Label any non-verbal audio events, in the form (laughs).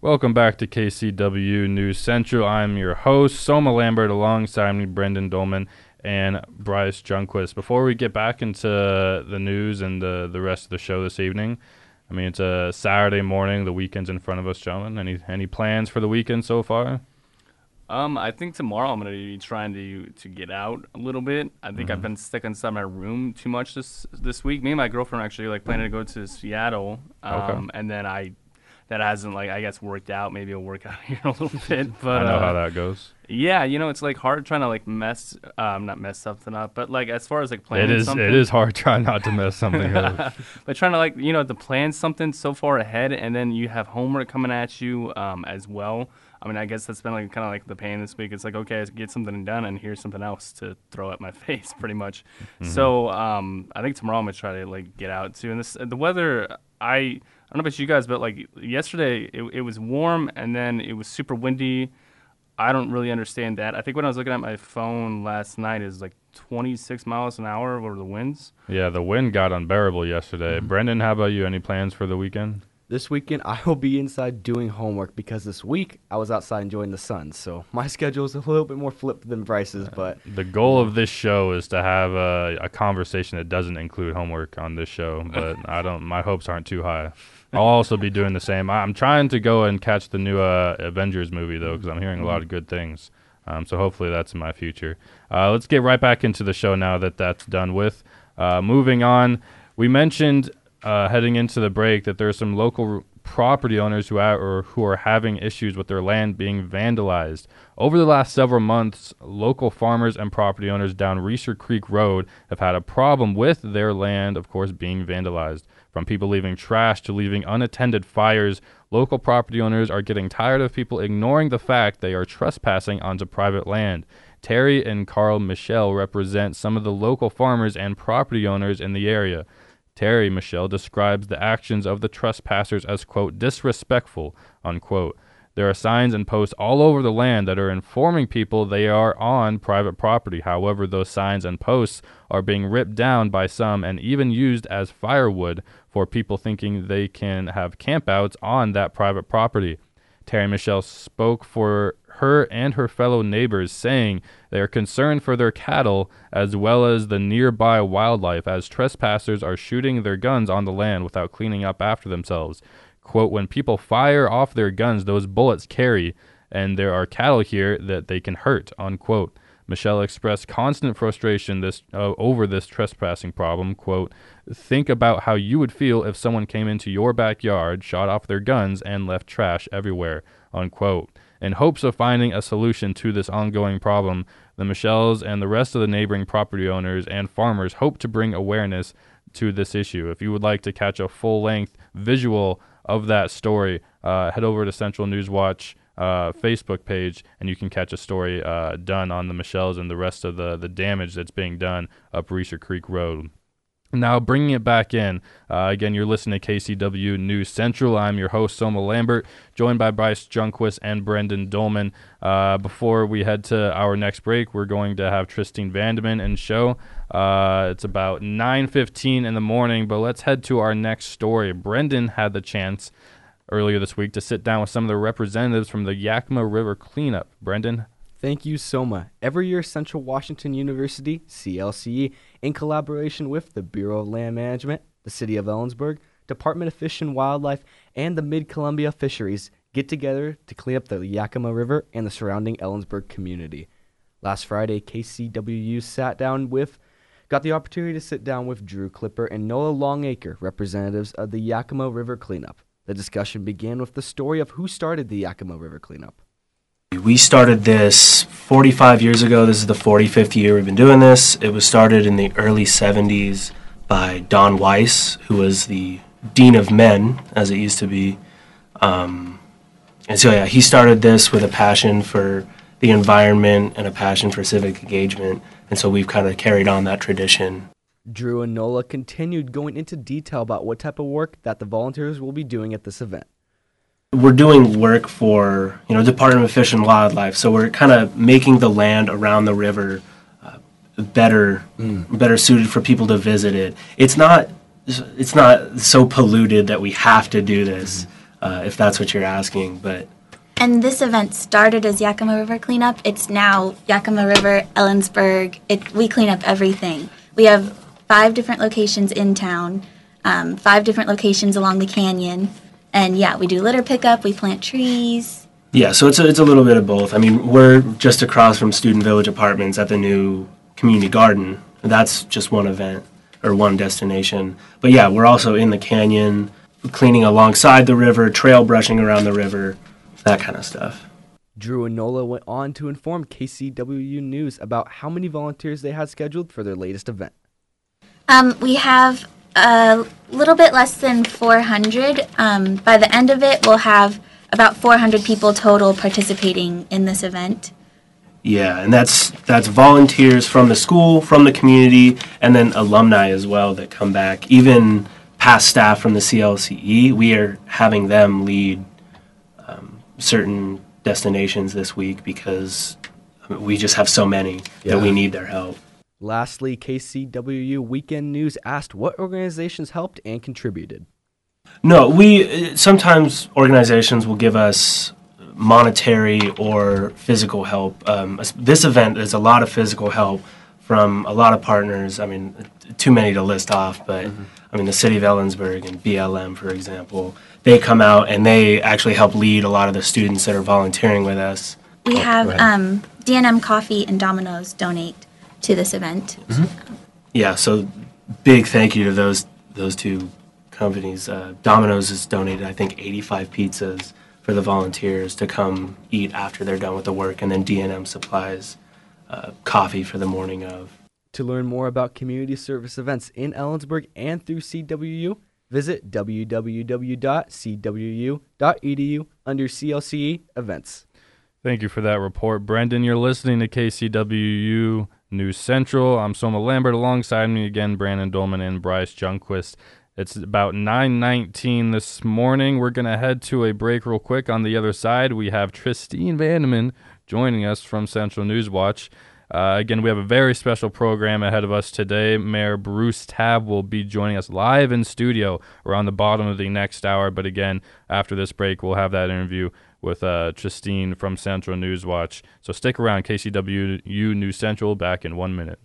Welcome back to KCW News Central. I'm your host, Soma Lambert, alongside me, Brendan Dolman and Bryce Junquist. Before we get back into the news and the, the rest of the show this evening, I mean, it's a Saturday morning. The weekend's in front of us, gentlemen. Any any plans for the weekend so far? Um, I think tomorrow I'm gonna be trying to to get out a little bit. I think I've been stuck inside my room too much this this week. Me and my girlfriend actually like planning to go to Seattle. Um, Okay. and then I that hasn't like I guess worked out. Maybe it'll work (laughs) out here a little (laughs) bit. But I know uh, how that goes. yeah, you know, it's like hard trying to like mess um not mess something up, but like as far as like planning It is something, it is hard trying not to mess something up. (laughs) but trying to like you know to plan something so far ahead and then you have homework coming at you um, as well i mean i guess that's been like kind of like the pain this week it's like okay get something done and here's something else to throw at my face pretty much so um, i think tomorrow i'm gonna try to like get out too and this the weather i i don't know about you guys but like yesterday it, it was warm and then it was super windy I don't really understand that. I think when I was looking at my phone last night, is like 26 miles an hour were the winds. yeah, the wind got unbearable yesterday. Mm-hmm. Brendan, how about you? Any plans for the weekend? This weekend, I will be inside doing homework because this week I was outside enjoying the sun. So my (laughs) schedule is a little bit more flipped than Bryce's, but The goal of this show is to have a, a conversation that doesn't include homework on this show, (laughs) but I don't. My hopes aren't too high. I'll also be doing the same. I'm trying to go and catch the new uh, Avengers movie though, because I'm hearing a lot of good things. Um, so hopefully that's in my future. Uh, let's get right back into the show now that that's done with. Uh, moving on, we mentioned uh, heading into the break that there are some local property owners who are who are having issues with their land being vandalized. Over the last several months, local farmers and property owners down Reecer Creek Road have had a problem with their land, of course, being vandalized. From people leaving trash to leaving unattended fires, local property owners are getting tired of people ignoring the fact they are trespassing onto private land. Terry and Carl Michelle represent some of the local farmers and property owners in the area. Terry Michelle describes the actions of the trespassers as, quote, disrespectful, unquote. There are signs and posts all over the land that are informing people they are on private property. However, those signs and posts are being ripped down by some and even used as firewood for people thinking they can have campouts on that private property. Terry Michelle spoke for her and her fellow neighbors, saying they are concerned for their cattle as well as the nearby wildlife as trespassers are shooting their guns on the land without cleaning up after themselves. Quote, when people fire off their guns, those bullets carry, and there are cattle here that they can hurt, unquote. Michelle expressed constant frustration this uh, over this trespassing problem. Quote, think about how you would feel if someone came into your backyard, shot off their guns, and left trash everywhere. Unquote. In hopes of finding a solution to this ongoing problem, the Michelles and the rest of the neighboring property owners and farmers hope to bring awareness to this issue. If you would like to catch a full length visual of that story, uh, head over to Central News Watch uh, Facebook page, and you can catch a story uh, done on the Michelles and the rest of the the damage that's being done up Reecer Creek Road. Now, bringing it back in, uh, again, you're listening to KCW News Central. I'm your host, Soma Lambert, joined by Bryce Junquist and Brendan Dolman. Uh, before we head to our next break, we're going to have Tristine Vandeman and show. Uh, it's about 9.15 in the morning, but let's head to our next story. Brendan had the chance earlier this week to sit down with some of the representatives from the Yakima River cleanup. Brendan, Thank you, Soma. Every year, Central Washington University, CLCE, in collaboration with the Bureau of Land Management, the City of Ellensburg, Department of Fish and Wildlife, and the Mid Columbia Fisheries, get together to clean up the Yakima River and the surrounding Ellensburg community. Last Friday, KCWU sat down with, got the opportunity to sit down with Drew Clipper and Noah Longacre, representatives of the Yakima River cleanup. The discussion began with the story of who started the Yakima River cleanup. We started this 45 years ago. This is the 45th year we've been doing this. It was started in the early 70s by Don Weiss, who was the Dean of Men, as it used to be. Um, and so, yeah, he started this with a passion for the environment and a passion for civic engagement. And so we've kind of carried on that tradition. Drew and Nola continued going into detail about what type of work that the volunteers will be doing at this event. We're doing work for you know Department of Fish and Wildlife, so we're kind of making the land around the river uh, better, better suited for people to visit it. It's not it's not so polluted that we have to do this. uh, if that's what you're asking. But And this event started as Yakima River cleanup. It's now Yakima River, Ellensburg. It, we clean up everything. We have five different locations in town, um, five different locations along the canyon. And yeah, we do litter pickup, we plant trees. yeah, so it's a, it's a little bit of both. I mean, we're just across from Student Village Apartments at the new community garden. That's just one event or one destination. But yeah, we're also in the canyon, cleaning alongside the river, trail brushing around the river, that kind of stuff. Drew and Nola went on to inform KCWU News about how many volunteers they had scheduled for their latest event. Um, we have a little bit less than 400. Um, by the end of it, we'll have about 400 people total participating in this event. Yeah, and that's that's volunteers from the school, from the community, and then alumni as well that come back. Even past staff from the CLCE, we are having them lead um, certain destinations this week because I mean, we just have so many that we need their help. Lastly, KCWU Weekend News asked what organizations helped and contributed. No, we uh, sometimes organizations will give us monetary or physical help. Um, this event is a lot of physical help from a lot of partners. I mean, too many to list off, but I mean, the city of Ellensburg and BLM, for example, they come out and they actually help lead a lot of the students that are volunteering with us. We Oh, have um, D&M Coffee and Domino's donate to this event. Yeah, so big thank you to those those two companies. Uh, Domino's has donated, I think, 85 pizzas for the volunteers to come eat after they're done with the work, and then D&M supplies uh, coffee for the morning of. To learn more about community service events in Ellensburg and through CWU, visit www.cwu.edu under CLCE events. Thank you for that report, Brendan. You're listening to KCWU News Central. I'm Soma Lambert. Alongside me again, Brandon Dolman and Bryce Junquist. It's about 9:19 this morning. We're gonna head to a break real quick. On the other side, we have Tristine Vandeman joining us from Central News Watch. Uh, again, we have a very special program ahead of us today. Mayor Bruce Tabb will be joining us live in studio around the bottom of the next hour. But again, after this break, we'll have that interview with uh, Tristine from Central News Watch. So stick around, KCWU News Central, back in one minute.